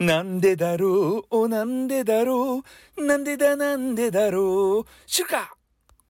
なんでだろう、なんでだろう、なんでだなんでだろう、シュカ